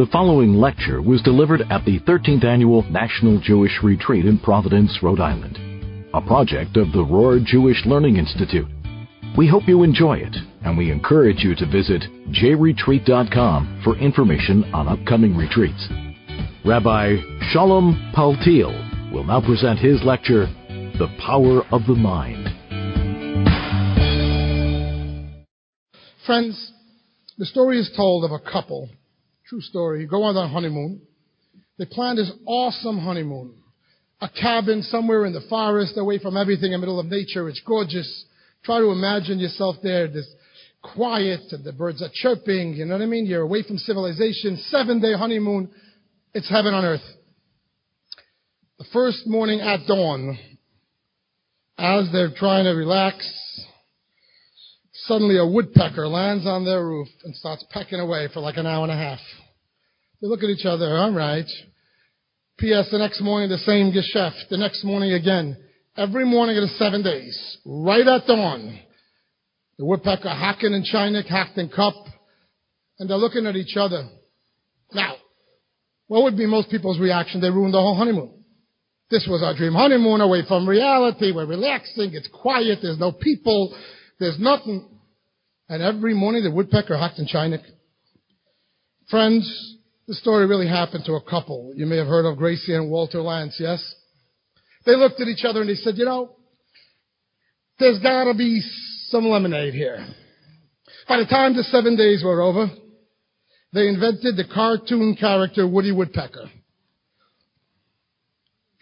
The following lecture was delivered at the 13th Annual National Jewish Retreat in Providence, Rhode Island, a project of the Rohr Jewish Learning Institute. We hope you enjoy it, and we encourage you to visit jretreat.com for information on upcoming retreats. Rabbi Shalom Paltiel will now present his lecture, The Power of the Mind. Friends, the story is told of a couple True story. Go on their honeymoon. They planned this awesome honeymoon. A cabin somewhere in the forest, away from everything in the middle of nature. It's gorgeous. Try to imagine yourself there, this quiet, and the birds are chirping, you know what I mean? You're away from civilization. Seven day honeymoon. It's heaven on earth. The first morning at dawn, as they're trying to relax, suddenly a woodpecker lands on their roof and starts pecking away for like an hour and a half. They look at each other, all right. P.S. The next morning, the same geschäft. The next morning again. Every morning of the seven days, right at dawn, the woodpecker hacking and chinik, hacked and cup, and they're looking at each other. Now, what would be most people's reaction? They ruined the whole honeymoon. This was our dream honeymoon away from reality. We're relaxing. It's quiet. There's no people. There's nothing. And every morning the woodpecker hacked and chinik. Friends, the story really happened to a couple. You may have heard of Gracie and Walter Lantz, yes? They looked at each other and they said, you know, there's gotta be some lemonade here. By the time the seven days were over, they invented the cartoon character Woody Woodpecker.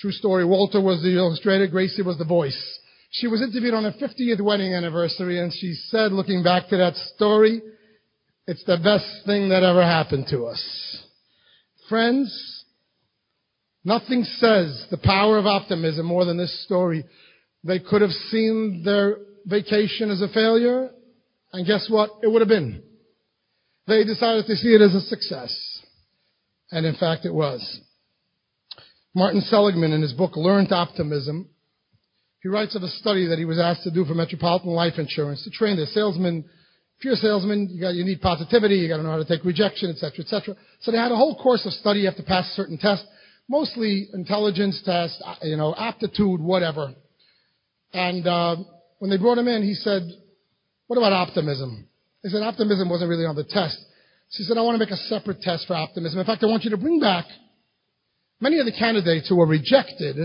True story, Walter was the illustrator, Gracie was the voice. She was interviewed on her 50th wedding anniversary and she said, looking back to that story, it's the best thing that ever happened to us. Friends, nothing says the power of optimism more than this story. They could have seen their vacation as a failure, and guess what? It would have been. They decided to see it as a success. And in fact, it was. Martin Seligman, in his book Learned Optimism, he writes of a study that he was asked to do for Metropolitan Life Insurance to train their salesmen if you're a salesman, you, got, you need positivity, you got to know how to take rejection, etc., etc. So they had a whole course of study. You have to pass certain tests, mostly intelligence tests, uh, you know, aptitude, whatever. And uh, when they brought him in, he said, "What about optimism?" They said optimism wasn't really on the test. She said, "I want to make a separate test for optimism. In fact, I want you to bring back many of the candidates who were rejected."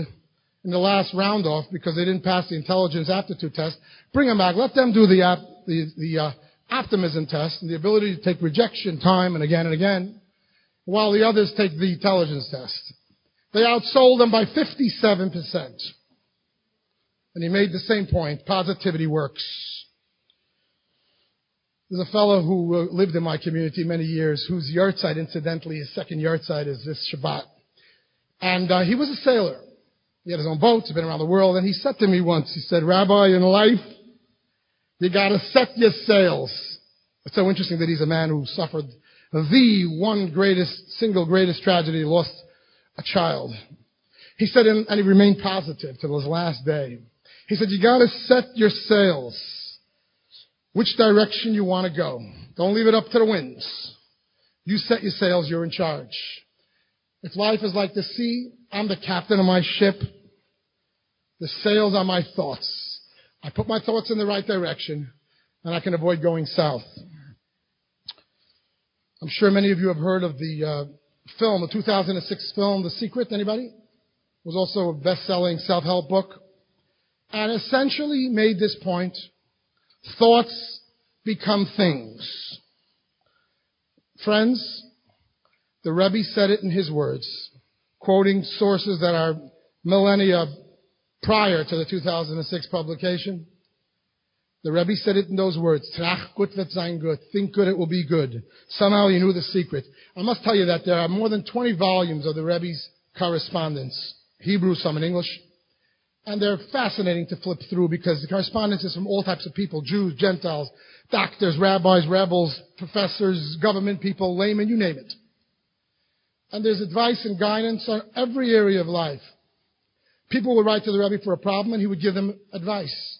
in the last round off because they didn't pass the intelligence aptitude test. Bring them back. Let them do the, the, the uh, optimism test and the ability to take rejection time and again and again, while the others take the intelligence test. They outsold them by 57%. And he made the same point. Positivity works. There's a fellow who uh, lived in my community many years whose yahrzeit, incidentally, his second yahrzeit is this Shabbat. And uh, he was a sailor. He had his own boats, he'd been around the world, and he said to me once, he said, Rabbi, in life, you gotta set your sails. It's so interesting that he's a man who suffered the one greatest, single greatest tragedy, lost a child. He said, and he remained positive till his last day. He said, you gotta set your sails. Which direction you want to go. Don't leave it up to the winds. You set your sails, you're in charge. If life is like the sea, I'm the captain of my ship. The sails are my thoughts. I put my thoughts in the right direction, and I can avoid going south. I'm sure many of you have heard of the uh, film, the 2006 film, The Secret. Anybody? It was also a best-selling self-help book, and essentially made this point: thoughts become things. Friends, the Rebbe said it in his words, quoting sources that are millennia prior to the 2006 publication. The Rebbe said it in those words, Trach gut wird sein gut. Think good, it will be good. Somehow he knew the secret. I must tell you that there are more than 20 volumes of the Rebbe's correspondence. Hebrew, some in English. And they're fascinating to flip through because the correspondence is from all types of people. Jews, Gentiles, doctors, rabbis, rebels, professors, government people, laymen, you name it. And there's advice and guidance on every area of life. People would write to the Rebbe for a problem and he would give them advice.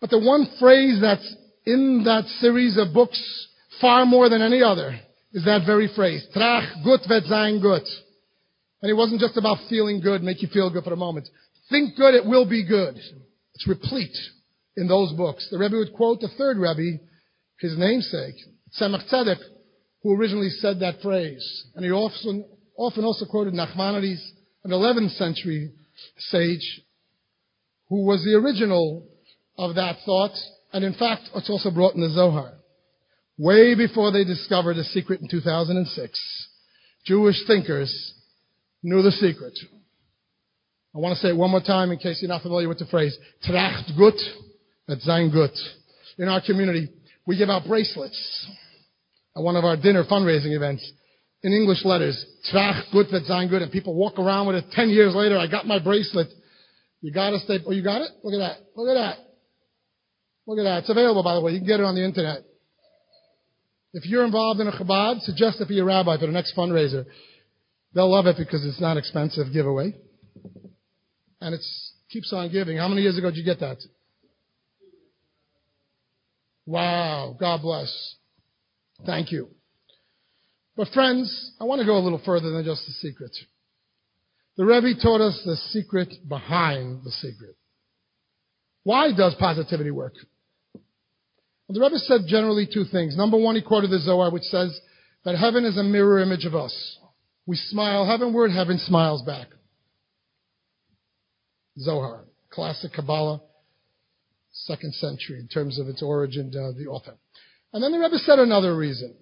But the one phrase that's in that series of books far more than any other is that very phrase. Trach gut wird sein gut. And it wasn't just about feeling good, make you feel good for a moment. Think good, it will be good. It's replete in those books. The Rebbe would quote the third Rebbe, his namesake, Tzemach Tzedek, who originally said that phrase. And he often, often also quoted Nachmanides, an 11th century sage, who was the original of that thought. And in fact, it's also brought in the Zohar. Way before they discovered the secret in 2006, Jewish thinkers knew the secret. I want to say it one more time in case you're not familiar with the phrase. Tracht gut, that's sein gut. In our community, we give out bracelets at one of our dinner fundraising events in English letters. Tracht gut, wird sein. And people walk around with it. Ten years later, I got my bracelet. You gotta stay, oh, you got it? Look at that. Look at that. Look at that. It's available, by the way. You can get it on the internet. If you're involved in a Chabad, suggest it for your rabbi for the next fundraiser. They'll love it because it's not expensive giveaway. And it keeps on giving. How many years ago did you get that? Wow. God bless. Thank you. But friends, I want to go a little further than just the secret. The Rebbe taught us the secret behind the secret. Why does positivity work? Well, the Rebbe said generally two things. Number one, he quoted the Zohar, which says that heaven is a mirror image of us. We smile heavenward, heaven smiles back. Zohar, classic Kabbalah, second century in terms of its origin, uh, the author. And then the Rebbe said another reason.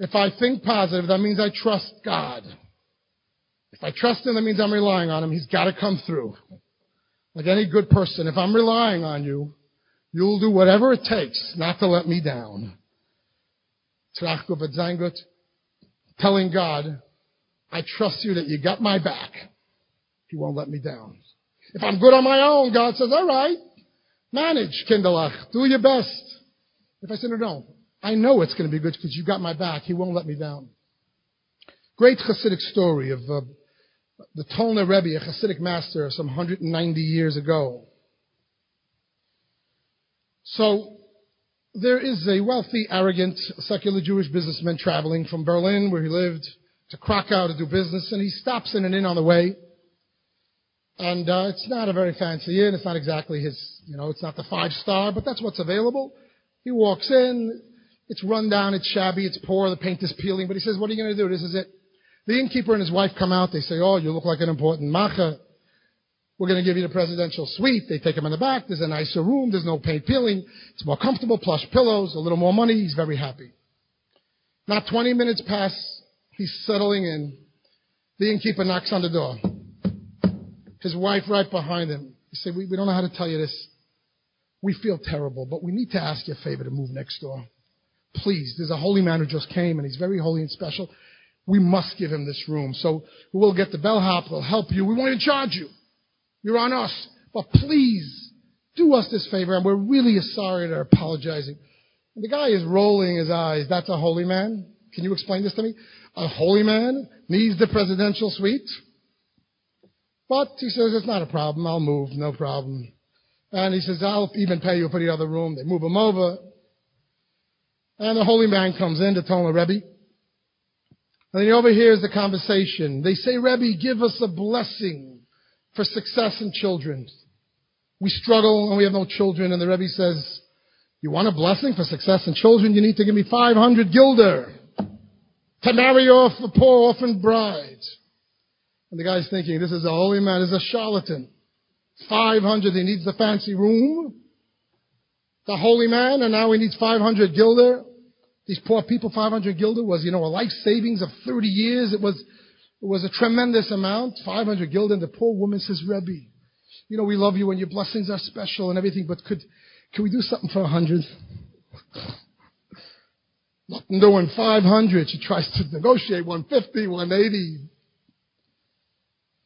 If I think positive, that means I trust God. If I trust Him, that means I'm relying on Him. He's got to come through. Like any good person, if I'm relying on you, you'll do whatever it takes not to let me down. Telling God, I trust you that you got my back. He won't let me down. If I'm good on my own, God says, all right, manage, Kinderlach. Do your best. If I say, no, no, I know it's going to be good because you've got my back. He won't let me down. Great Hasidic story of uh, the Tolner Rebbe, a Hasidic master some 190 years ago. So, there is a wealthy, arrogant, secular Jewish businessman traveling from Berlin, where he lived, to Krakow to do business, and he stops in an inn on the way. And uh, it's not a very fancy inn. It's not exactly his, you know, it's not the five star, but that's what's available. He walks in. It's run down. It's shabby. It's poor. The paint is peeling. But he says, "What are you going to do? This is it." The innkeeper and his wife come out. They say, "Oh, you look like an important macha. We're going to give you the presidential suite." They take him in the back. There's a nicer room. There's no paint peeling. It's more comfortable. Plush pillows. A little more money. He's very happy. Not 20 minutes pass. He's settling in. The innkeeper knocks on the door. His wife right behind him. He said, we, we don't know how to tell you this. We feel terrible, but we need to ask you a favor to move next door. Please, there's a holy man who just came and he's very holy and special. We must give him this room. So we'll get the bellhop, we'll help you. We won't even charge you. You're on us. But please, do us this favor and we're really sorry and are apologizing. And the guy is rolling his eyes. That's a holy man? Can you explain this to me? A holy man needs the presidential suite? But he says, it's not a problem. I'll move. No problem. And he says, I'll even pay you for the other room. They move him over. And the holy man comes in to tell him, Rebbe. And he overhears the conversation. They say, Rebbe, give us a blessing for success in children. We struggle and we have no children. And the Rebbe says, you want a blessing for success in children? You need to give me 500 gilder to marry off a poor orphan bride. And the guy's thinking, this is a holy man, this is a charlatan. 500, he needs the fancy room. The holy man, and now he needs 500 gilder. These poor people, 500 gilder was, you know, a life savings of 30 years. It was, it was a tremendous amount. 500 gilder. And the poor woman says, Rebbe, you know, we love you and your blessings are special and everything, but could, could we do something for 100? Nothing doing 500. She tries to negotiate 150, 180.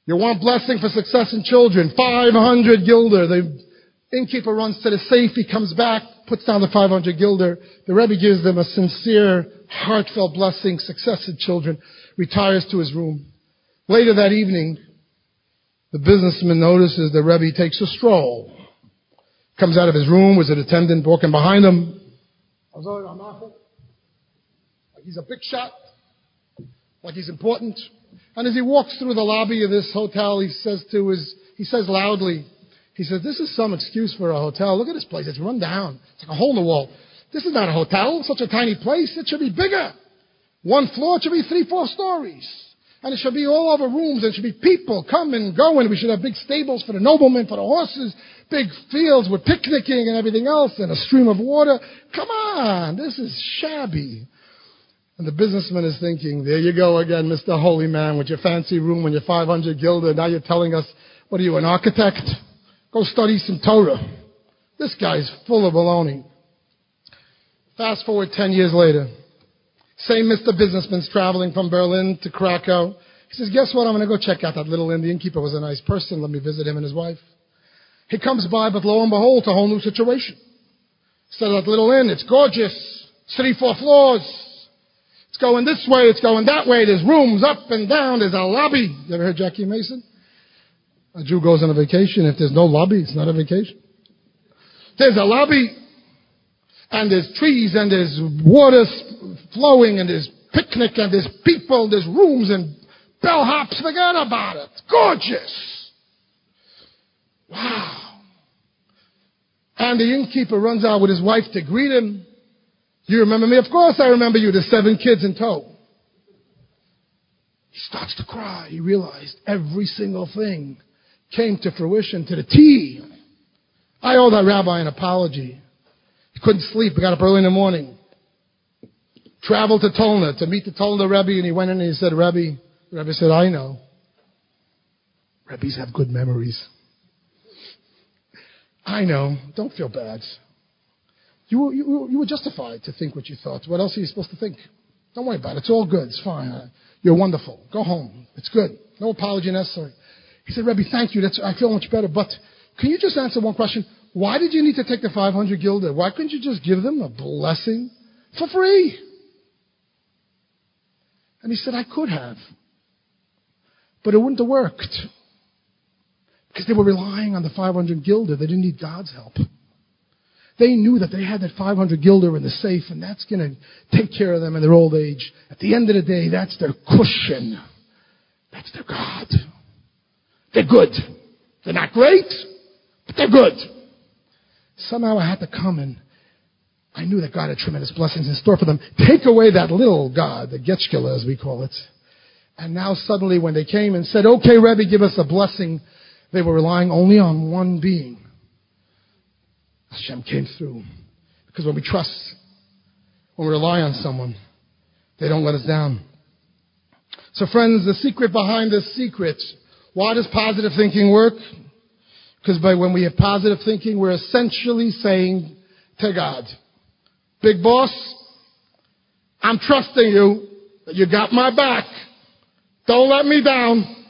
You want blessing for success in children. 500 gilder. The innkeeper runs to the safe. He comes back, puts down the 500 gilder. The Rebbe gives them a sincere, heartfelt blessing, success in children, retires to his room. Later that evening, the businessman notices the Rebbe takes a stroll. Comes out of his room with an attendant walking behind him. he's a big shot, like he's important. And as he walks through the lobby of this hotel, he says to his, he says loudly, he says, this is some excuse for a hotel. Look at this place. It's run down. It's like a hole in the wall. This is not a hotel. It's Such a tiny place. It should be bigger. One floor, it should be three, four stories. And it should be all over rooms. There should be people coming, and going. We should have big stables for the noblemen, for the horses, big fields with picnicking and everything else, and a stream of water. Come on, this is shabby. And the businessman is thinking, there you go again, Mr. Holy Man, with your fancy room and your 500 gilder. Now you're telling us, what are you, an architect? Go study some Torah. This guy's full of baloney. Fast forward 10 years later. Same Mr. Businessman's traveling from Berlin to Krakow. He says, guess what? I'm going to go check out that little Indian keeper. Was a nice person. Let me visit him and his wife. He comes by, but lo and behold, it's a whole new situation. Of that little inn, it's gorgeous. Three, four floors. It's going this way, it's going that way. There's rooms up and down. There's a lobby. You ever heard Jackie Mason? A Jew goes on a vacation. If there's no lobby, it's not a vacation. There's a lobby, and there's trees, and there's water flowing, and there's picnic, and there's people, and there's rooms, and bellhops. Forget about it. Gorgeous. Wow. And the innkeeper runs out with his wife to greet him. You remember me? Of course I remember you, the seven kids in tow. He starts to cry. He realized every single thing came to fruition to the T. I owe that rabbi an apology. He couldn't sleep. He got up early in the morning. Traveled to Tolna to meet the Tolna Rebbe, and he went in and he said, Rebbe, the Rebbe said, I know. Rebbes have good memories. I know. Don't feel bad. You, you, you were justified to think what you thought. What else are you supposed to think? Don't worry about it. It's all good. It's fine. You're wonderful. Go home. It's good. No apology necessary. He said, Rebbe, thank you. That's, I feel much better. But can you just answer one question? Why did you need to take the 500 gilder? Why couldn't you just give them a blessing for free? And he said, I could have. But it wouldn't have worked. Because they were relying on the 500 gilder. They didn't need God's help. They knew that they had that 500 gilder in the safe and that's going to take care of them in their old age. At the end of the day, that's their cushion. That's their God. They're good. They're not great, but they're good. Somehow I had to come and I knew that God had tremendous blessings in store for them. Take away that little God, the Getchkila as we call it. And now suddenly when they came and said, okay, Rebbe, give us a blessing, they were relying only on one being. Hashem came through. Because when we trust, when we rely on someone, they don't let us down. So friends, the secret behind this secret why does positive thinking work? Because by when we have positive thinking, we're essentially saying to God, Big boss, I'm trusting you that you got my back. Don't let me down.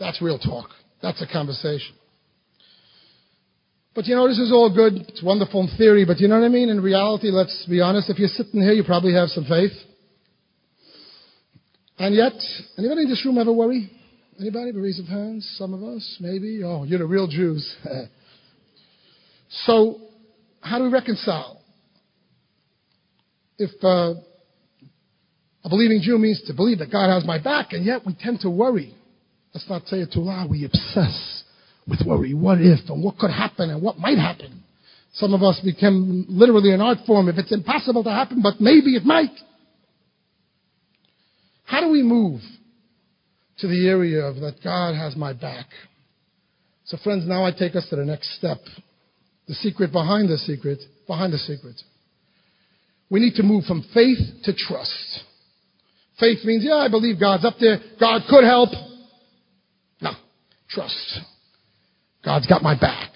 That's real talk. That's a conversation. But you know, this is all good. It's wonderful in theory, but you know what I mean? In reality, let's be honest. If you're sitting here, you probably have some faith. And yet, anybody in this room ever worry? Anybody? Raise of hands? Some of us? Maybe? Oh, you're the real Jews. so, how do we reconcile? If uh, a believing Jew means to believe that God has my back, and yet we tend to worry. Let's not say it too loud. We obsess with worry. What if, and what could happen, and what might happen? Some of us become literally an art form. If it's impossible to happen, but maybe it might. How do we move to the area of that God has my back? So friends, now I take us to the next step. The secret behind the secret, behind the secret. We need to move from faith to trust. Faith means, yeah, I believe God's up there. God could help. No, trust. God's got my back.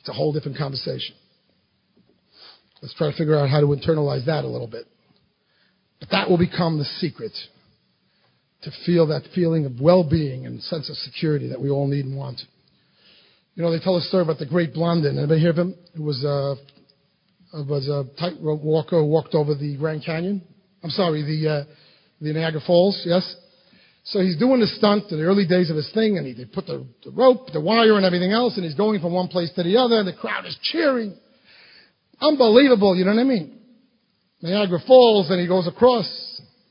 It's a whole different conversation. Let's try to figure out how to internalize that a little bit. But that will become the secret to feel that feeling of well-being and sense of security that we all need and want. You know, they tell a story about the great Blondin. Anybody hear of him? It was a, it was a tightrope walker who walked over the Grand Canyon. I'm sorry, the, uh, the Niagara Falls, yes? So he's doing the stunt in the early days of his thing, and he they put the, the rope, the wire, and everything else, and he's going from one place to the other, and the crowd is cheering. Unbelievable, you know what I mean? Niagara Falls, and he goes across.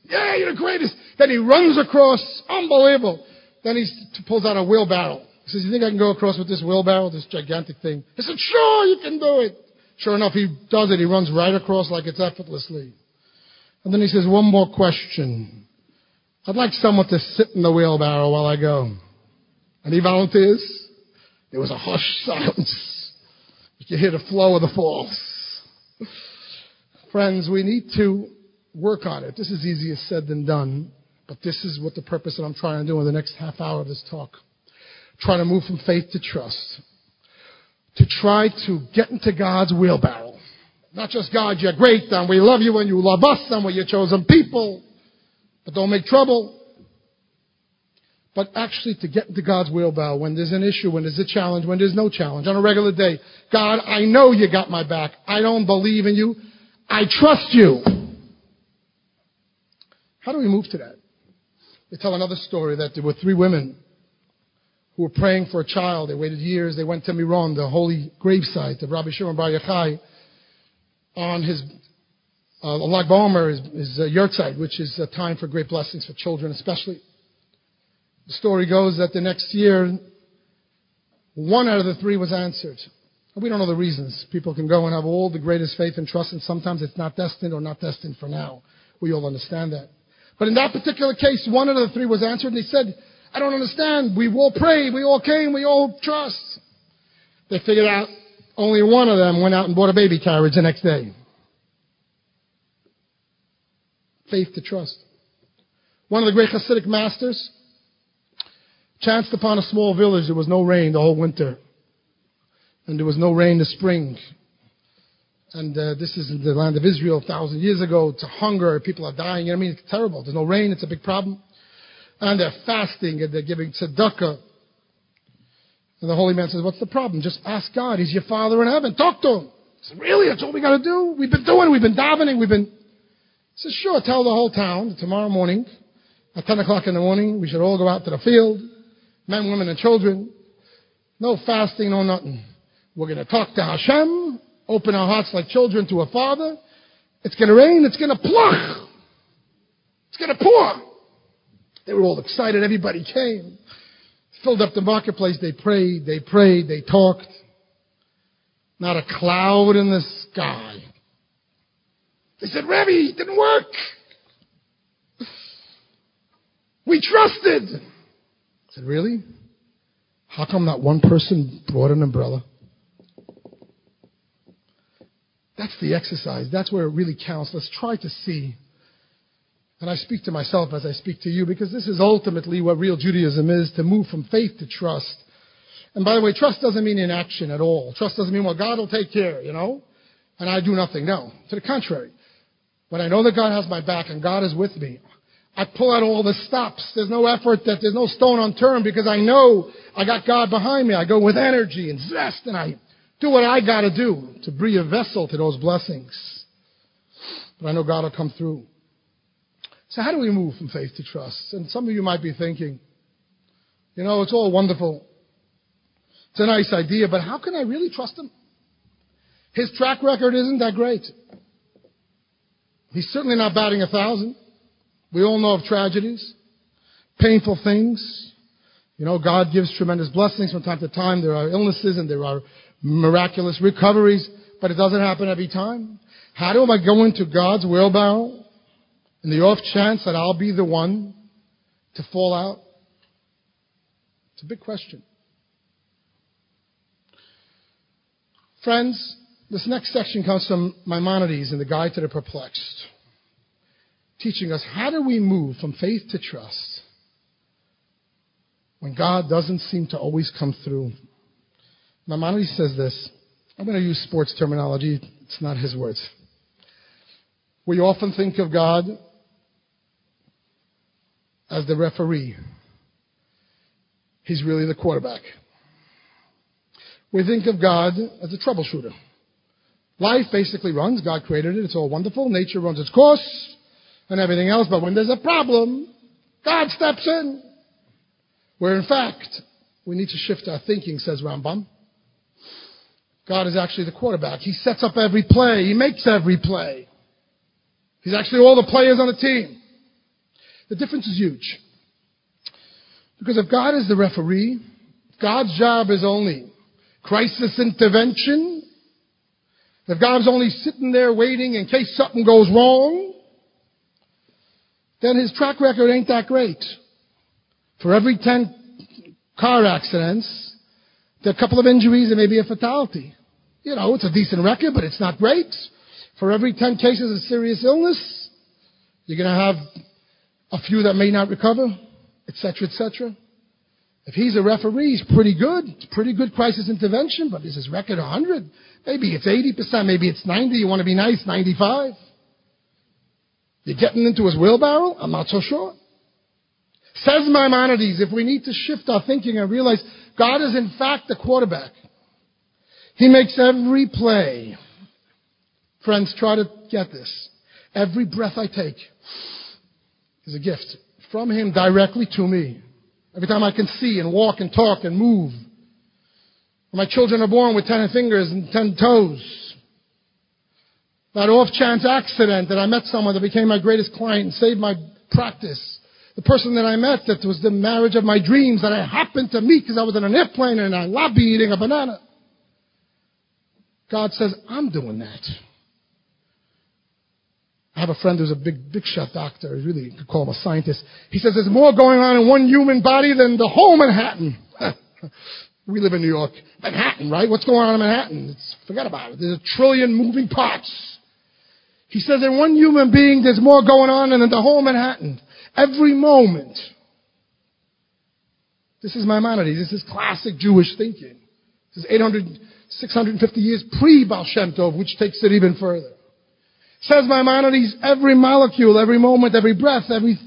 Yeah, you're the greatest. Then he runs across. Unbelievable. Then he pulls out a wheelbarrow. He says, you think I can go across with this wheelbarrow, this gigantic thing? I said, sure, you can do it. Sure enough, he does it. He runs right across like it's effortlessly. And then he says, one more question. I'd like someone to sit in the wheelbarrow while I go. Any volunteers? There was a hushed silence. You could hear the flow of the falls. Friends, we need to work on it. This is easier said than done, but this is what the purpose that I'm trying to do in the next half hour of this talk. Trying to move from faith to trust. To try to get into God's wheelbarrow. Not just God, you're great and we love you and you love us and we're your chosen people, but don't make trouble. But actually to get into God's wheelbarrow when there's an issue, when there's a challenge, when there's no challenge on a regular day. God, I know you got my back. I don't believe in you. I trust you. How do we move to that? They tell another story that there were three women who were praying for a child. They waited years. They went to Miron, the holy gravesite of Rabbi Shimon Bar Yochai, on his uh, Lag BaOmer, his, his uh, yahrzeit, which is a time for great blessings for children, especially. The story goes that the next year, one out of the three was answered. We don't know the reasons. People can go and have all the greatest faith and trust, and sometimes it's not destined or not destined for now. We all understand that. But in that particular case, one of the three was answered, and he said, I don't understand. We all prayed, we all came, we all trust. They figured out only one of them went out and bought a baby carriage the next day. Faith to trust. One of the great Hasidic masters chanced upon a small village. There was no rain the whole winter. And there was no rain the spring. And uh, this is in the land of Israel a thousand years ago. It's a hunger. People are dying. I mean, it's terrible. There's no rain. It's a big problem. And they're fasting and they're giving tzedakah. And the holy man says, what's the problem? Just ask God. He's your father in heaven. Talk to him. I said, really? That's all we got to do? We've been doing, it. we've been davening, we've been... He says, sure, tell the whole town tomorrow morning, at 10 o'clock in the morning, we should all go out to the field, men, women, and children. No fasting, no nothing. We're going to talk to Hashem, open our hearts like children to a father. It's going to rain, it's going to pluck. It's going to pour. They were all excited. Everybody came. Filled up the marketplace. They prayed, they prayed, they talked. Not a cloud in the sky. They said, Rebbe, it didn't work. We trusted. I said, really? How come not one person brought an umbrella? That's the exercise. That's where it really counts. Let's try to see and I speak to myself as I speak to you because this is ultimately what real Judaism is to move from faith to trust. And by the way, trust doesn't mean inaction at all. Trust doesn't mean, well, God will take care, you know, and I do nothing. No. To the contrary. When I know that God has my back and God is with me, I pull out all the stops. There's no effort that there's no stone unturned because I know I got God behind me. I go with energy and zest and I do what I gotta do to be a vessel to those blessings. But I know God will come through. So how do we move from faith to trust? And some of you might be thinking, you know, it's all wonderful. It's a nice idea, but how can I really trust him? His track record isn't that great. He's certainly not batting a thousand. We all know of tragedies, painful things. You know, God gives tremendous blessings from time to time. There are illnesses and there are miraculous recoveries, but it doesn't happen every time. How do I go into God's wheelbarrow in the off chance that I'll be the one to fall out? It's a big question. Friends, this next section comes from Maimonides in the Guide to the Perplexed, teaching us how do we move from faith to trust when God doesn't seem to always come through. Maimonides says this. I'm going to use sports terminology. It's not his words. We often think of God as the referee. He's really the quarterback. We think of God as a troubleshooter. Life basically runs. God created it. It's all wonderful. Nature runs its course and everything else. But when there's a problem, God steps in. Where in fact, we need to shift our thinking, says Rambam. God is actually the quarterback. He sets up every play. He makes every play. He's actually all the players on the team. The difference is huge. Because if God is the referee, God's job is only crisis intervention, if God's only sitting there waiting in case something goes wrong, then his track record ain't that great. For every 10 car accidents, a couple of injuries and maybe a fatality. You know, it's a decent record, but it's not great. For every 10 cases of serious illness, you're going to have a few that may not recover, etc., etc. If he's a referee, he's pretty good. It's pretty good crisis intervention, but is his record 100? Maybe it's 80%, maybe it's 90. You want to be nice, 95. You're getting into his wheelbarrow? I'm not so sure. Says Maimonides, if we need to shift our thinking and realize God is in fact the quarterback. He makes every play. Friends, try to get this. Every breath I take is a gift from Him directly to me. Every time I can see and walk and talk and move. My children are born with ten fingers and ten toes. That off chance accident that I met someone that became my greatest client and saved my practice. The person that I met that was the marriage of my dreams that I happened to meet because I was in an airplane and I lobby eating a banana. God says, I'm doing that. I have a friend who's a big, big shot doctor. Really could call him a scientist. He says there's more going on in one human body than the whole Manhattan. we live in New York. Manhattan, right? What's going on in Manhattan? It's, forget about it. There's a trillion moving parts. He says in one human being there's more going on than the whole Manhattan. Every moment. This is Maimonides. This is classic Jewish thinking. This is 800, 650 years pre-Baal Shem Tov, which takes it even further. Says Maimonides, every molecule, every moment, every breath, every,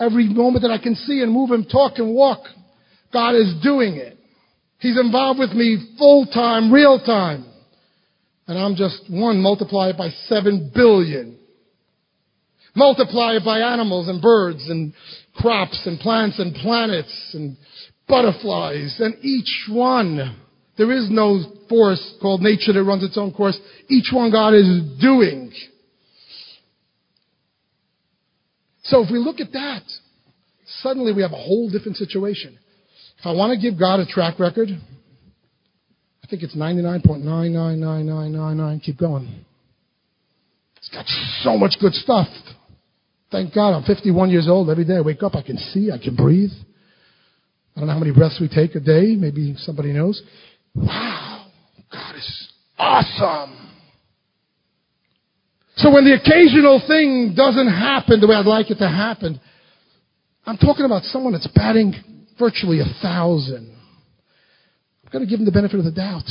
every moment that I can see and move and talk and walk, God is doing it. He's involved with me full time, real time. And I'm just one, multiply it by seven billion. Multiply it by animals and birds and crops and plants and planets and butterflies and each one. There is no force called nature that runs its own course. Each one God is doing. So if we look at that, suddenly we have a whole different situation. If I want to give God a track record, I think it's 99.999999. Keep going. It's got so much good stuff. Thank God I'm 51 years old. Every day I wake up, I can see, I can breathe. I don't know how many breaths we take a day. Maybe somebody knows. Wow. God is awesome. So when the occasional thing doesn't happen the way I'd like it to happen, I'm talking about someone that's batting virtually a thousand. I'm going to give them the benefit of the doubt.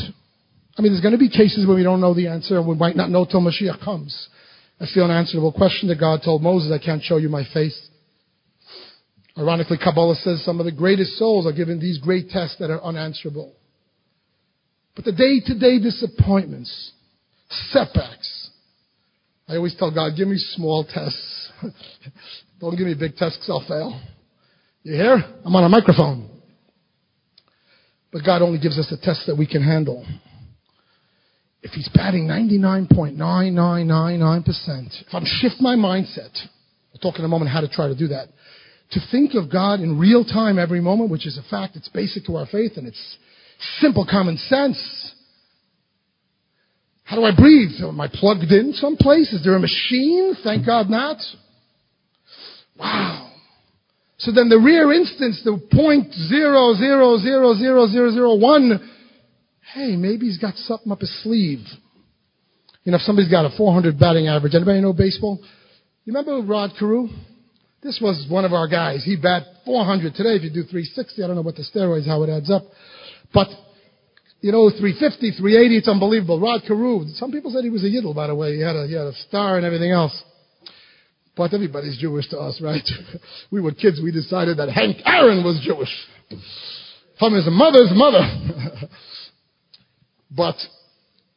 I mean, there's going to be cases where we don't know the answer and we might not know till Mashiach comes. That's the unanswerable question that God told Moses, I can't show you my face. Ironically, Kabbalah says some of the greatest souls are given these great tests that are unanswerable. But the day to day disappointments, setbacks, I always tell God, give me small tests. Don't give me big tests because I'll fail. You hear? I'm on a microphone. But God only gives us a test that we can handle. If He's batting 99.9999%, if I'm shift my mindset, I'll talk in a moment how to try to do that, to think of God in real time every moment, which is a fact, it's basic to our faith and it's simple common sense. How do I breathe? Am I plugged in someplace? Is there a machine? Thank God not. Wow. So then the rear instance, the point zero zero zero zero zero zero one, hey, maybe he's got something up his sleeve. You know, if somebody's got a 400 batting average, anybody know baseball? You remember Rod Carew? This was one of our guys. He bat 400 today. If you do 360, I don't know what the steroids, how it adds up. But you know, 350, 380, it's unbelievable. Rod Carew, some people said he was a Yidel, by the way. He had a, he had a star and everything else. But everybody's Jewish to us, right? we were kids, we decided that Hank Aaron was Jewish. From his mother's mother. but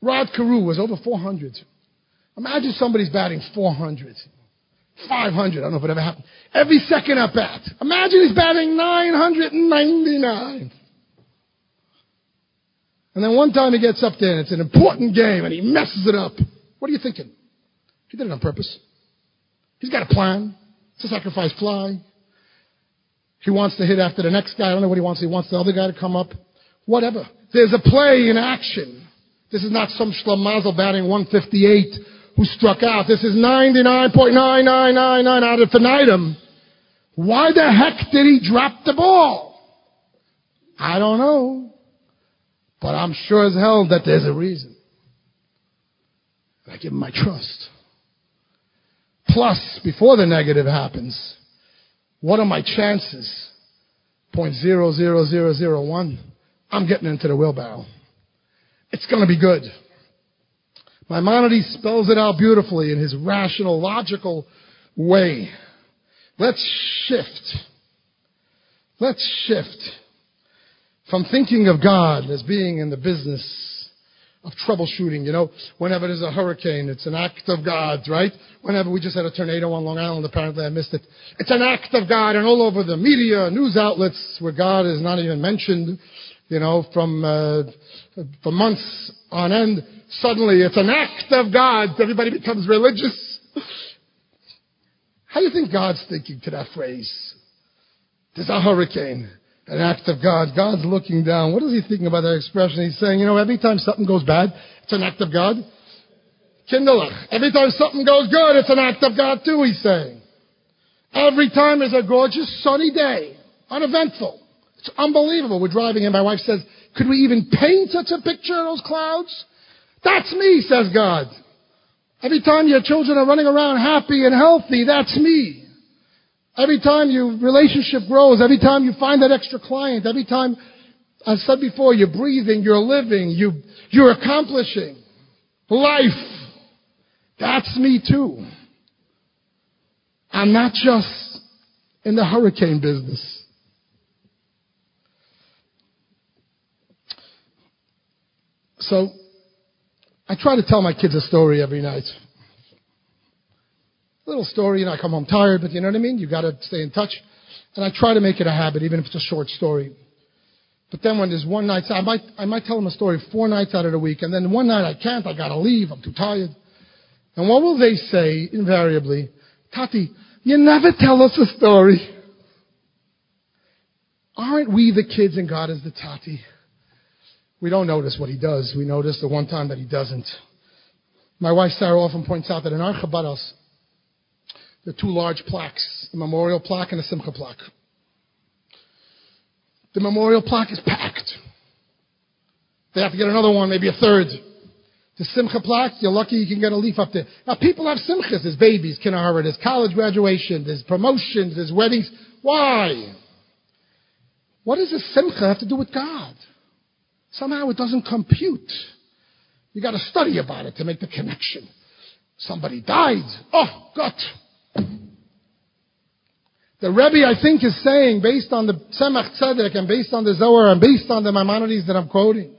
Rod Carew was over 400. Imagine somebody's batting 400. 500. I don't know if it ever happened. Every second at bat. Imagine he's batting 999. And then one time he gets up there and it's an important game and he messes it up. What are you thinking? He did it on purpose. He's got a plan. It's a sacrifice fly. He wants to hit after the next guy. I don't know what he wants. He wants the other guy to come up. Whatever. There's a play in action. This is not some schlemazel batting 158 who struck out. This is 99.9999 out of infinitum. Why the heck did he drop the ball? I don't know. But I'm sure as hell that there's a reason. I give him my trust. Plus, before the negative happens, what are my chances? Point zero zero zero zero one. I'm getting into the wheelbarrow. It's going to be good. Maimonides spells it out beautifully in his rational, logical way. Let's shift. Let's shift from thinking of God as being in the business of troubleshooting. You know, whenever there's a hurricane, it's an act of God, right? Whenever we just had a tornado on Long Island, apparently I missed it. It's an act of God, and all over the media, news outlets where God is not even mentioned, you know, from uh, for months on end. Suddenly, it's an act of God. Everybody becomes religious. How do you think God's thinking to that phrase? There's a hurricane an act of God. God's looking down. What is he thinking about that expression? He's saying, you know, every time something goes bad, it's an act of God. Kinderlach. Every time something goes good, it's an act of God too, he's saying. Every time there's a gorgeous sunny day, uneventful. It's unbelievable. We're driving and my wife says, could we even paint such a picture of those clouds? That's me, says God. Every time your children are running around happy and healthy, that's me. Every time your relationship grows, every time you find that extra client, every time, I've said before, you're breathing, you're living, you, you're accomplishing life. That's me too. I'm not just in the hurricane business. So, I try to tell my kids a story every night little story, and I come home tired, but you know what I mean? You gotta stay in touch. And I try to make it a habit, even if it's a short story. But then when there's one night, I might, I might tell them a story four nights out of the week, and then one night I can't, I gotta leave, I'm too tired. And what will they say, invariably? Tati, you never tell us a story. Aren't we the kids and God is the Tati? We don't notice what he does. We notice the one time that he doesn't. My wife Sarah often points out that in our Chabad are two large plaques, a memorial plaque and a Simcha plaque. The memorial plaque is packed. They have to get another one, maybe a third. The Simcha plaque, you're lucky you can get a leaf up there. Now people have Simchas, there's babies, kindergarten, there's college graduation, there's promotions, there's weddings. Why? What does a Simcha have to do with God? Somehow it doesn't compute. You gotta study about it to make the connection. Somebody died. Oh, God. The Rebbe, I think, is saying, based on the Tzemach Tzedek and based on the Zohar and based on the Maimonides that I'm quoting,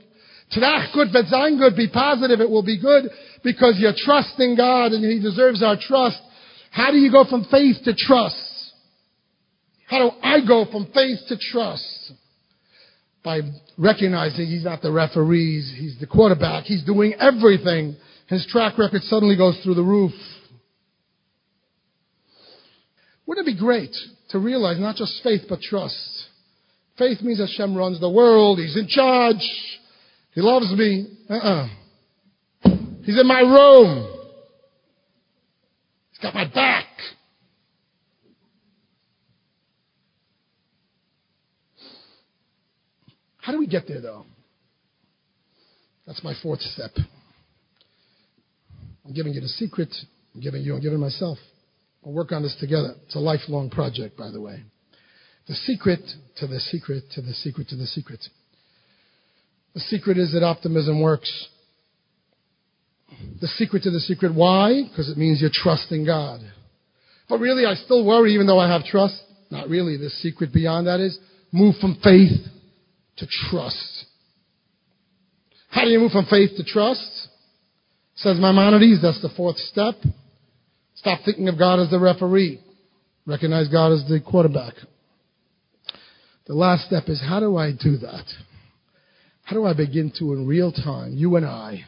Trach good, sein good, be positive, it will be good because you're trusting God and He deserves our trust. How do you go from faith to trust? How do I go from faith to trust? By recognizing He's not the referee, He's the quarterback, He's doing everything. His track record suddenly goes through the roof. Wouldn't it be great to realize not just faith, but trust? Faith means Hashem runs the world. He's in charge. He loves me. Uh-uh. He's in my room. He's got my back. How do we get there, though? That's my fourth step. I'm giving you the secret. I'm giving you, I'm giving myself. We'll work on this together. It's a lifelong project, by the way. The secret to the secret to the secret to the secret. The secret is that optimism works. The secret to the secret. Why? Because it means you're trusting God. But really, I still worry even though I have trust. Not really. The secret beyond that is move from faith to trust. How do you move from faith to trust? Says Maimonides, that's the fourth step. Stop thinking of God as the referee. Recognize God as the quarterback. The last step is how do I do that? How do I begin to, in real time, you and I,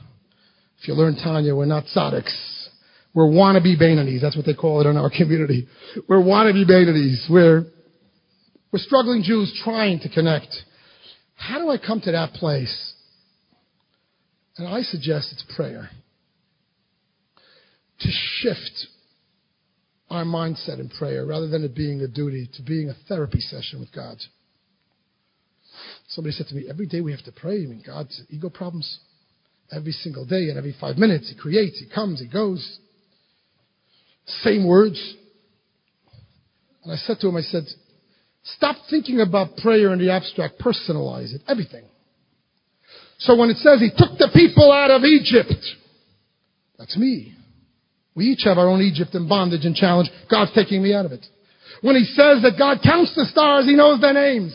if you learn Tanya, we're not tzaddiks. We're wannabe Beinonis. That's what they call it in our community. We're wannabe Beinonis. We're, we're struggling Jews trying to connect. How do I come to that place? And I suggest it's prayer. To shift our mindset in prayer rather than it being a duty to being a therapy session with God. Somebody said to me, every day we have to pray. I mean, God's ego problems. Every single day and every five minutes, He creates, He comes, He goes. Same words. And I said to him, I said, stop thinking about prayer in the abstract, personalize it, everything. So when it says He took the people out of Egypt, that's me. We each have our own Egypt and bondage and challenge. God's taking me out of it. When He says that God counts the stars, He knows their names.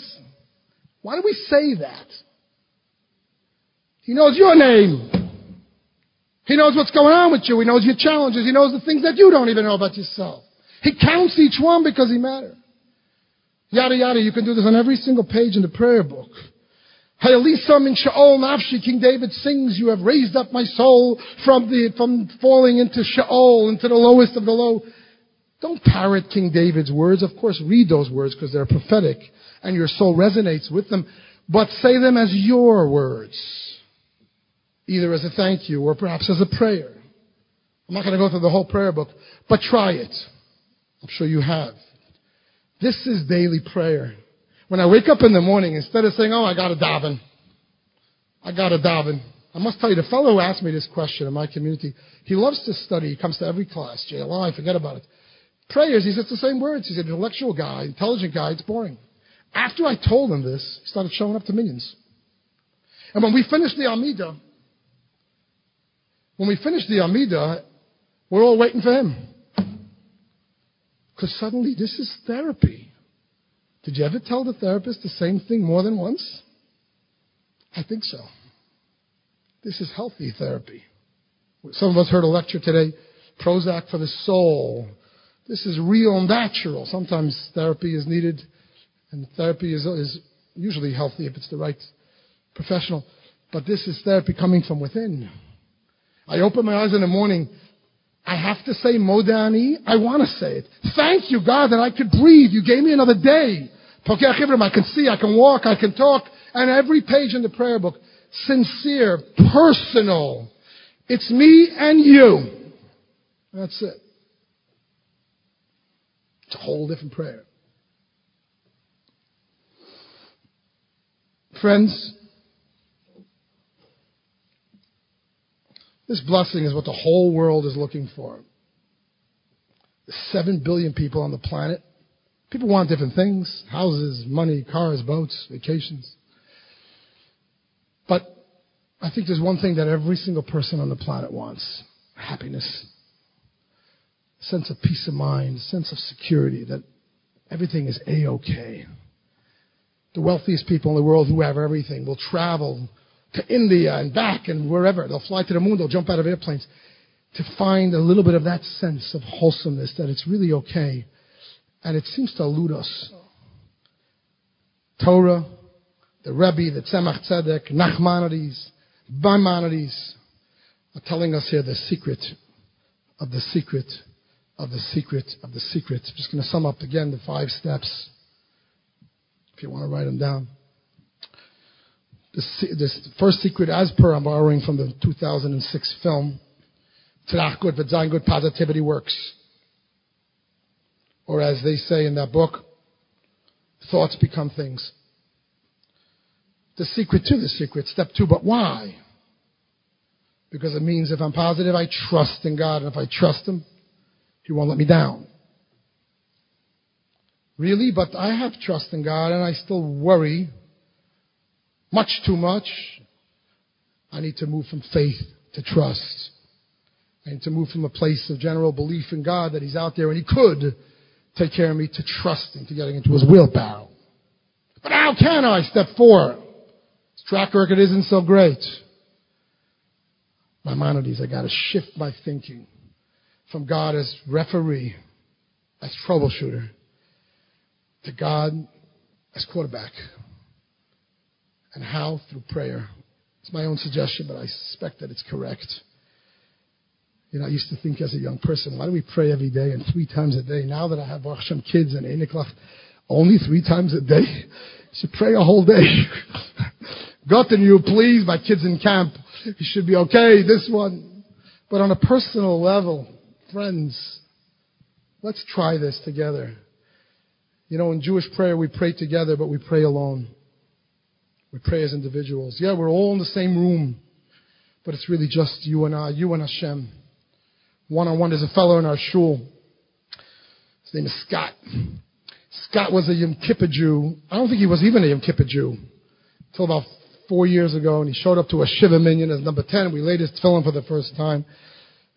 Why do we say that? He knows your name. He knows what's going on with you. He knows your challenges. He knows the things that you don't even know about yourself. He counts each one because he matters. Yada yada. You can do this on every single page in the prayer book. Hayalisam in Sheol Nafshi, King David sings, you have raised up my soul from the, from falling into Sheol, into the lowest of the low. Don't parrot King David's words. Of course, read those words because they're prophetic and your soul resonates with them, but say them as your words. Either as a thank you or perhaps as a prayer. I'm not going to go through the whole prayer book, but try it. I'm sure you have. This is daily prayer. When I wake up in the morning, instead of saying, oh, I got to daven, I got to daven. I must tell you, the fellow who asked me this question in my community, he loves to study. He comes to every class, JLI, forget about it. Prayers, he says the same words. He's an intellectual guy, intelligent guy. It's boring. After I told him this, he started showing up to minyans. And when we finished the Amida, when we finished the Amida, we're all waiting for him. Because suddenly this is therapy. Did you ever tell the therapist the same thing more than once? I think so. This is healthy therapy. Some of us heard a lecture today, Prozac for the soul. This is real and natural. Sometimes therapy is needed and therapy is, is usually healthy if it's the right professional. But this is therapy coming from within. I open my eyes in the morning. I have to say Modani. I want to say it. Thank you, God, that I could breathe. You gave me another day. I can see, I can walk, I can talk. And every page in the prayer book, sincere, personal. It's me and you. That's it. It's a whole different prayer. Friends, this blessing is what the whole world is looking for. Seven billion people on the planet. People want different things houses, money, cars, boats, vacations. But I think there's one thing that every single person on the planet wants happiness, a sense of peace of mind, a sense of security that everything is A OK the wealthiest people in the world who have everything will travel to India and back and wherever. They'll fly to the moon, they'll jump out of airplanes to find a little bit of that sense of wholesomeness, that it's really okay. And it seems to elude us. Torah, the Rebbe, the Tzemach Tzedek, Nachmanides, Maimonides are telling us here the secret of the secret of the secret of the secret. I'm just going to sum up again the five steps if you want to write them down. This, first secret, as per, I'm borrowing from the 2006 film, V'Zayin Good, Positivity Works. Or as they say in that book, thoughts become things. The secret to the secret, step two, but why? Because it means if I'm positive, I trust in God, and if I trust Him, He won't let me down. Really, but I have trust in God and I still worry much too much. I need to move from faith to trust. I need to move from a place of general belief in God that He's out there and He could take care of me to trusting, to getting into His wheelbarrow. But how can I? Step four. His track record isn't so great. Maimonides, I gotta shift my thinking from God as referee, as troubleshooter, to God as quarterback. And how? Through prayer. It's my own suggestion, but I suspect that it's correct. You know, I used to think as a young person, why do we pray every day and three times a day? Now that I have Hashem kids and Eniklach, only three times a day? You should pray a whole day. And you, please, my kids in camp. You should be okay, this one. But on a personal level, friends, let's try this together. You know, in Jewish prayer, we pray together, but we pray alone. We pray as individuals. Yeah, we're all in the same room, but it's really just you and I, you and Hashem. One on one. There's a fellow in our shul. His name is Scott. Scott was a Yom Kippur Jew. I don't think he was even a Yom Kippur Jew until about four years ago, and he showed up to a Shiva minyan as number 10. We laid his tefillin for the first time.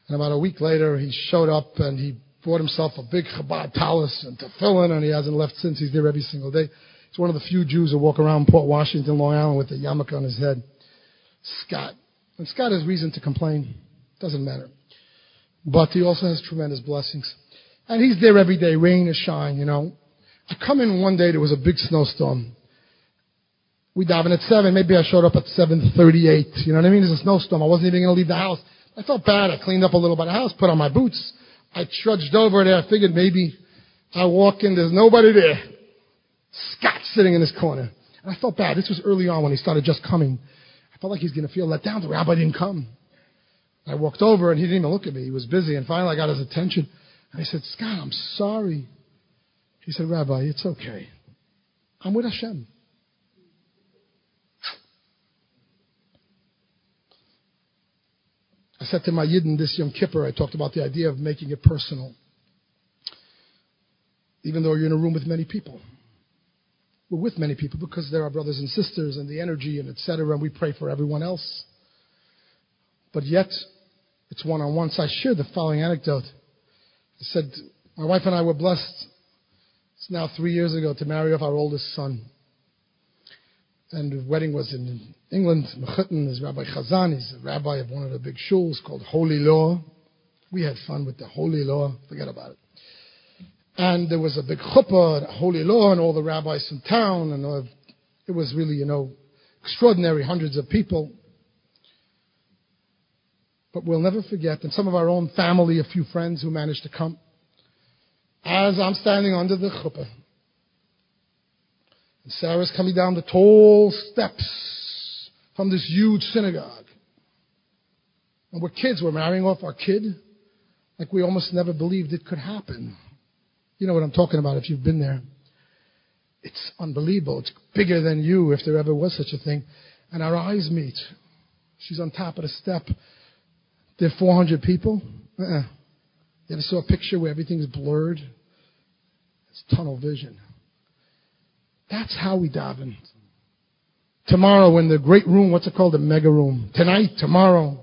And about a week later, he showed up and he bought himself a big Chabad tallis and tefillin, and he hasn't left since. He's there every single day. He's one of the few Jews who walk around Port Washington, Long Island with a yarmulke on his head. Scott. And Scott has reason to complain. Doesn't matter. But he also has tremendous blessings. And he's there every day, rain or shine, you know. I come in one day, there was a big snowstorm. We daven at 7, maybe I showed up at 7.38, you know what I mean? There's a snowstorm, I wasn't even going to leave the house. I felt bad, I cleaned up a little by the house, put on my boots. I trudged over there, I figured maybe I walk in, there's nobody there. Scott sitting in this corner. And I felt bad. This was early on when he started just coming. I felt like he's going to feel let down. The rabbi didn't come. I walked over and he didn't even look at me. He was busy. And finally I got his attention. And I said, Scott, I'm sorry. He said, Rabbi, it's okay. I'm with Hashem. I said to my Yidden this Yom Kippur, I talked about the idea of making it personal. Even though you're in a room with many people. We're with many people because they're our brothers and sisters and the energy and etc. And we pray for everyone else. But yet, it's one on one. So I shared the following anecdote. I said, my wife and I were blessed, it's now three years ago, to marry off our oldest son. And the wedding was in England. Mechutin is Rabbi Chazan. He's a rabbi of one of the big shuls called Holy Law. We had fun with the Holy Law. Forget about it. And there was a big chuppah, Holy Law, and all the rabbis in town. And uh, it was really, you know, extraordinary, hundreds of people. But we'll never forget, and some of our own family, a few friends who managed to come. As I'm standing under the chuppah, and Sarah's coming down the tall steps from this huge synagogue. And we're kids, we're marrying off our kid, like we almost never believed it could happen. You know what I'm talking about if you've been there. It's unbelievable. It's bigger than you if there ever was such a thing. And our eyes meet. She's on top of the step. There are 400 people? Uh-uh. You ever saw a picture where everything's blurred? It's tunnel vision. That's how we daven. Tomorrow in the great room, what's it called? The mega room. Tonight, tomorrow,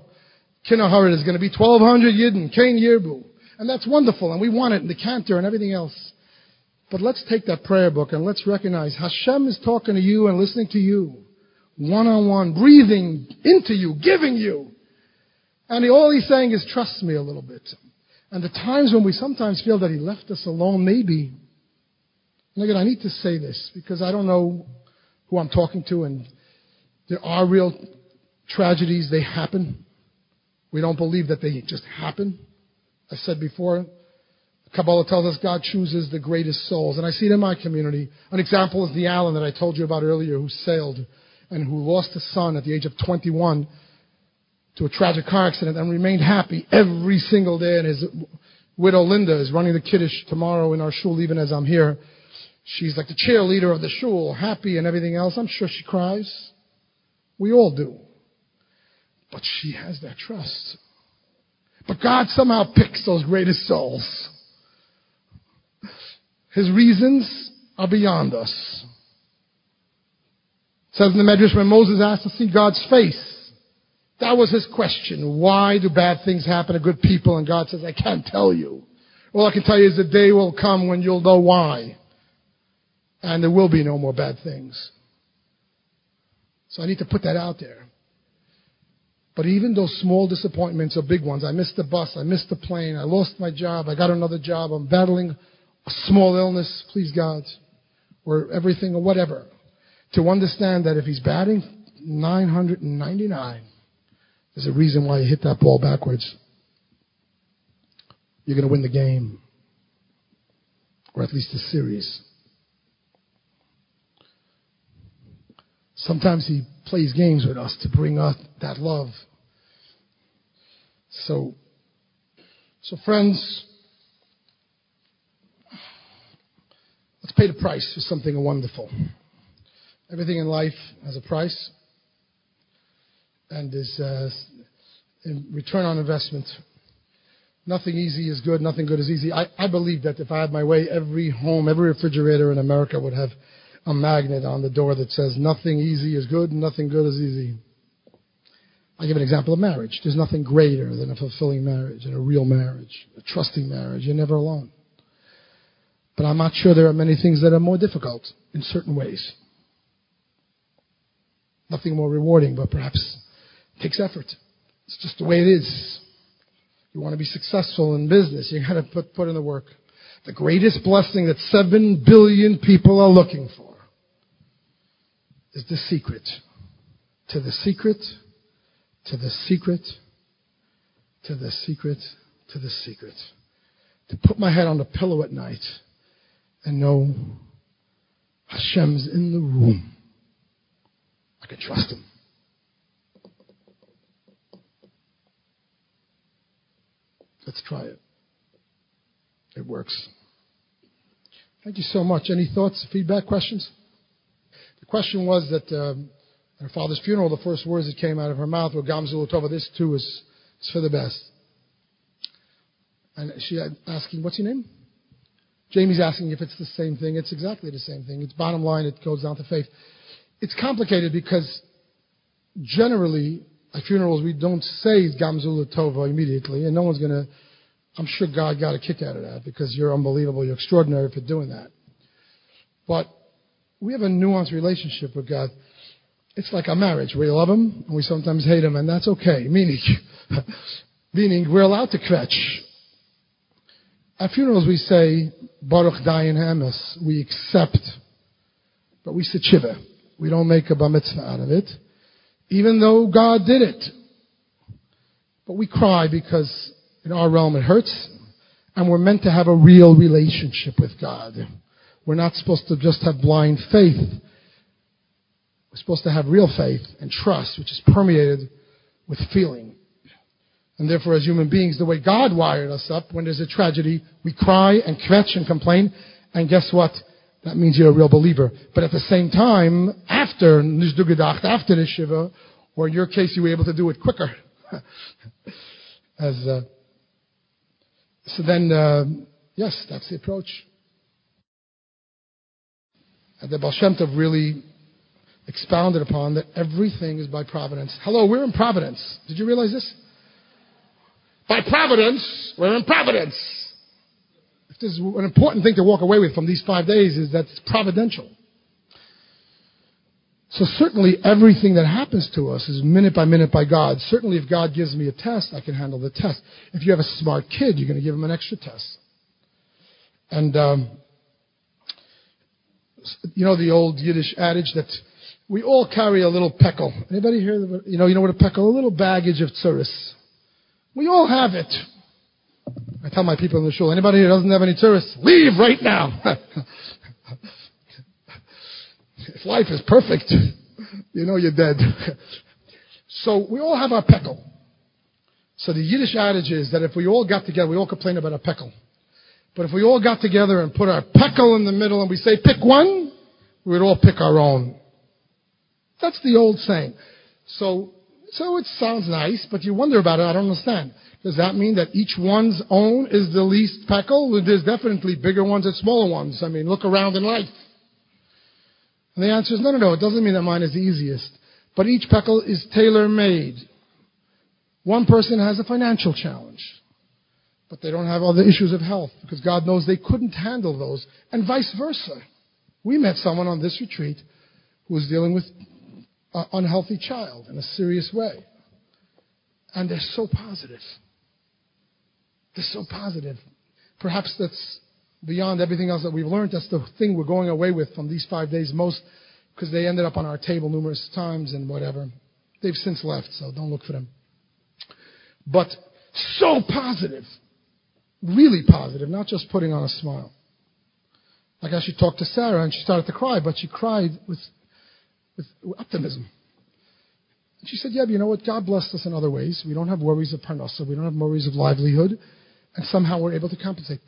Kinaharit is going to be 1200 Yidden, Kain Yirbu. And that's wonderful, and we want it, in the cantor and everything else. But let's take that prayer book and let's recognize Hashem is talking to you and listening to you. One on one, breathing into you, giving you. And all he's saying is, trust me a little bit. And the times when we sometimes feel that he left us alone, maybe. And again, I need to say this because I don't know who I'm talking to, and there are real tragedies. They happen. We don't believe that they just happen. I said before, Kabbalah tells us God chooses the greatest souls. And I see it in my community. An example is the Allen that I told you about earlier who sailed and who lost a son at the age of 21 to a tragic car accident and remained happy every single day. And his widow Linda is running the kiddush tomorrow in our shul, even as I'm here. She's like the cheerleader of the shul, happy and everything else. I'm sure she cries. We all do. But she has that trust. But God somehow picks those greatest souls. His reasons are beyond us. It says in the Medrash when Moses asked to see God's face, that was his question. Why do bad things happen to good people? And God says, I can't tell you. All I can tell you is the day will come when you'll know why. And there will be no more bad things. So I need to put that out there. But even those small disappointments are big ones. I missed the bus. I missed the plane. I lost my job. I got another job. I'm battling a small illness, please God, or everything or whatever. To understand that if He's batting, 999. There's a reason why he hit that ball backwards. You're going to win the game, or at least the series. Sometimes he plays games with us to bring us that love. So, so friends, let's pay the price for something wonderful. Everything in life has a price and is uh, return on investment. Nothing easy is good. Nothing good is easy. I, I believe that if I had my way, every home, every refrigerator in America would have a magnet on the door that says nothing easy is good nothing good is easy. I'll give an example of marriage. There's nothing greater than a fulfilling marriage and a real marriage, a trusting marriage. You're never alone. But I'm not sure there are many things that are more difficult in certain ways. Nothing more rewarding, but perhaps takes effort. It's just the way it is. You want to be successful in business, you got to put, put in the work. The greatest blessing that seven billion people are looking for is the secret. To the secret, to the secret, to the secret, to the secret. To put my head on the pillow at night and know Hashem's in the room. I can trust him. Let's try it. It works. Thank you so much. Any thoughts, feedback, questions? Question was that um, at her father's funeral, the first words that came out of her mouth were Gam zu l'tova. This too is, is for the best. And she asking, what's your name? Jamie's asking if it's the same thing. It's exactly the same thing. It's bottom line, it goes down to faith. It's complicated because generally at funerals, we don't say Gam zu l'tova immediately, and no one's going to. I'm sure God got a kick out of that because you're unbelievable, you're extraordinary for doing that. But we have a nuanced relationship with God. It's like a marriage. We love Him, and we sometimes hate Him, and that's okay. Meaning, meaning we're allowed to kvetch. At funerals, we say Baruch Dayan Ha'emes. We accept, but we say Shiva. We don't make a bar mitzvah out of it even though God did it. But we cry because in our realm it hurts, and we're meant to have a real relationship with God. We're not supposed to just have blind faith. We're supposed to have real faith and trust, which is permeated with feeling. And therefore, as human beings, the way God wired us up, when there's a tragedy, we cry and kvetch and complain. And guess what? That means you're a real believer. But at the same time, after nisht gedacht, after the Shiva, or in your case, you were able to do it quicker. As, uh, so then, uh, yes, that's the approach. And the Baal Shem Tov really expounded upon that everything is by providence. Hello, we're in providence. Did you realize this? By providence, we're in providence. If there's an important thing to walk away with from these five days is that it's providential. So certainly everything that happens to us is minute by minute by God. Certainly if God gives me a test, I can handle the test. If you have a smart kid, you're going to give him an extra test. And, um, you know the old Yiddish adage that we all carry a little peckle. Anybody here? You know, you know what a peckle? A little baggage of tsuris. We all have it. I tell my people in the shul, anybody who doesn't have any tsuris, leave right now. if life is perfect, you know you're dead. so we all have our peckle. So the Yiddish adage is that if we all got together, we all complain about our peckle. But if we all got together and put our peckle in the middle and we say, pick one, we would all pick our own. That's the old saying. So, so it sounds nice, but you wonder about it. I don't understand. Does that mean that each one's own is the least peckle? There's definitely bigger ones and smaller ones. I mean, look around in life. And the answer is no, no, no. It doesn't mean that mine is the easiest. But each peckle is tailor made. One person has a financial challenge, but they don't have other issues of health because God knows they couldn't handle those, and vice versa. We met someone on this retreat who was dealing with an unhealthy child in a serious way. And they're so positive. They're so positive. Perhaps that's beyond everything else that we've learned. That's the thing we're going away with from these five days most because they ended up on our table numerous times and whatever. They've since left, so don't look for them. But so positive. Really positive, not just putting on a smile. Like I she talked to Sarah and she started to cry, but she cried with, with optimism. And she said, Yeah, but you know what? God blessed us in other ways. We don't have worries of parnasa. We don't have worries of livelihood. And somehow we're able to compensate.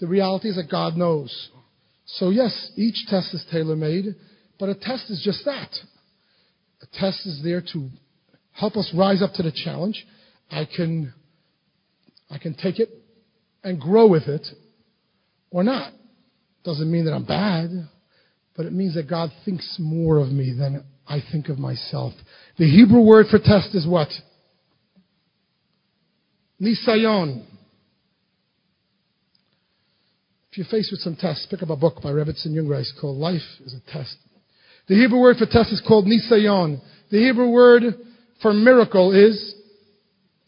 The reality is that God knows. So yes, each test is tailor-made, but a test is just that. A test is there to help us rise up to the challenge. I can, I can take it and grow with it or not. Doesn't mean that I'm bad, but it means that God thinks more of me than I think of myself. The Hebrew word for test is what? Nisayon. If you're faced with some tests, pick up a book by Rebbetzin Jungreis called Life is a Test. The Hebrew word for test is called nisayon. The Hebrew word for miracle is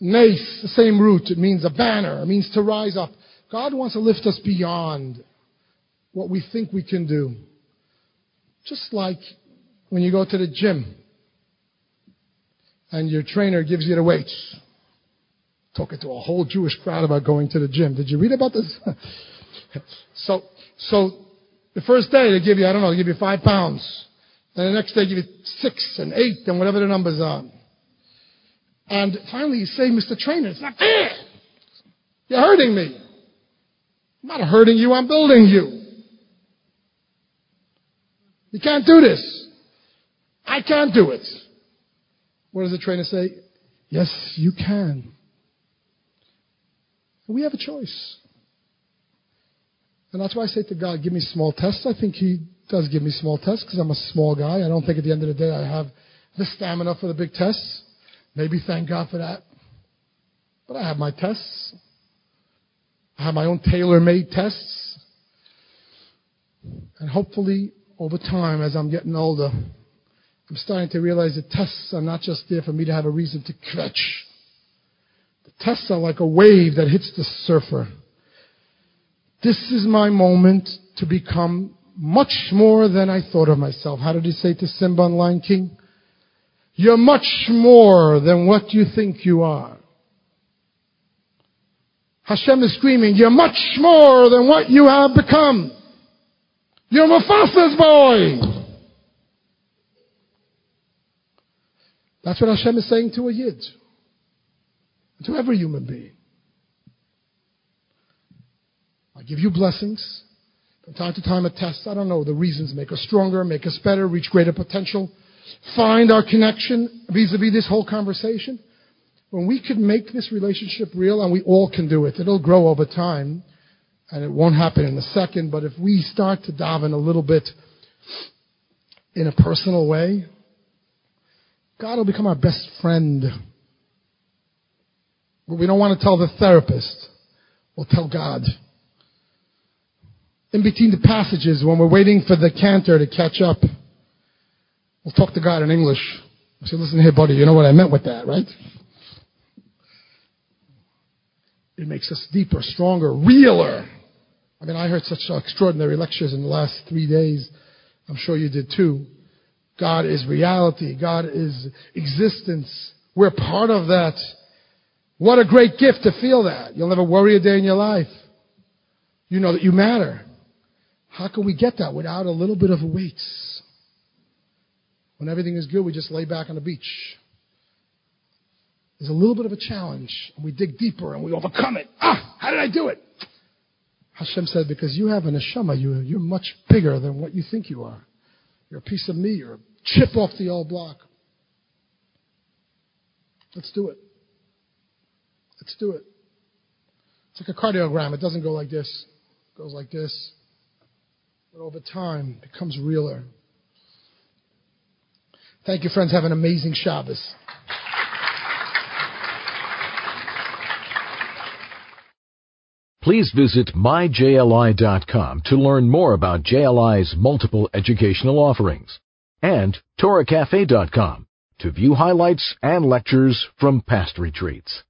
nes, the same root. It means a banner. It means to rise up. God wants to lift us beyond what we think we can do. Just like when you go to the gym and your trainer gives you the weights. Talking to a whole Jewish crowd about going to the gym. Did you read about this? so, so the first day they give you, I don't know, they give you five pounds. Then the next day they give you six and eight and whatever the numbers are. And finally you say, Mr. Trainer, it's not fair. You're hurting me. I'm not hurting you, I'm building you. You can't do this. I can't do it. What does the trainer say? Yes, you can. We have a choice. And that's why I say to God, give me small tests. I think He does give me small tests because I'm a small guy. I don't think at the end of the day I have the stamina for the big tests. Maybe thank God for that. But I have my tests. I have my own tailor made tests. And hopefully, over time, as I'm getting older, I'm starting to realize that tests are not just there for me to have a reason to kvetch. The tests are like a wave that hits the surfer. This is my moment to become much more than I thought of myself. How did he say to Simba and Lion King? You're much more than what you think you are. Hashem is screaming, you're much more than what you have become. You're Mufasa's boy. That's what Hashem is saying to a Yid. To every human being. I give you blessings. From time to time, a test. I don't know. The reasons make us stronger, make us better, reach greater potential. Find our connection vis-a-vis this whole conversation. When we can make this relationship real, and we all can do it, it'll grow over time, and it won't happen in a second, but if we start to daven a little bit in a personal way, God will become our best friend. But we don't want to tell the therapist. We'll tell God in between the passages when we're waiting for the cantor to catch up. We'll talk to God in English. I say, listen here, buddy, you know what I meant with that, right? It makes us deeper, stronger, realer. I mean, I heard such uh, extraordinary lectures in the last three days. I'm sure you did too. God is reality. God is existence. We're part of that. What a great gift to feel that. You'll never worry a day in your life. You know that you matter. How can we get that without a little bit of weights? When everything is good, we just lay back on the beach. There's a little bit of a challenge, and we dig deeper and we overcome it. Ah, how did I do it? Hashem said, because you have an neshama, you, you're much bigger than what you think you are. You're a piece of me, you're a chip off the old block. Let's do it. Let's do it. It's like a cardiogram. It doesn't go like this. It goes like this but over time it becomes realer. Thank you, friends. Have an amazing Shabbos. Please visit myjli.com to learn more about JLI's multiple educational offerings and torahcafe.com to view highlights and lectures from past retreats.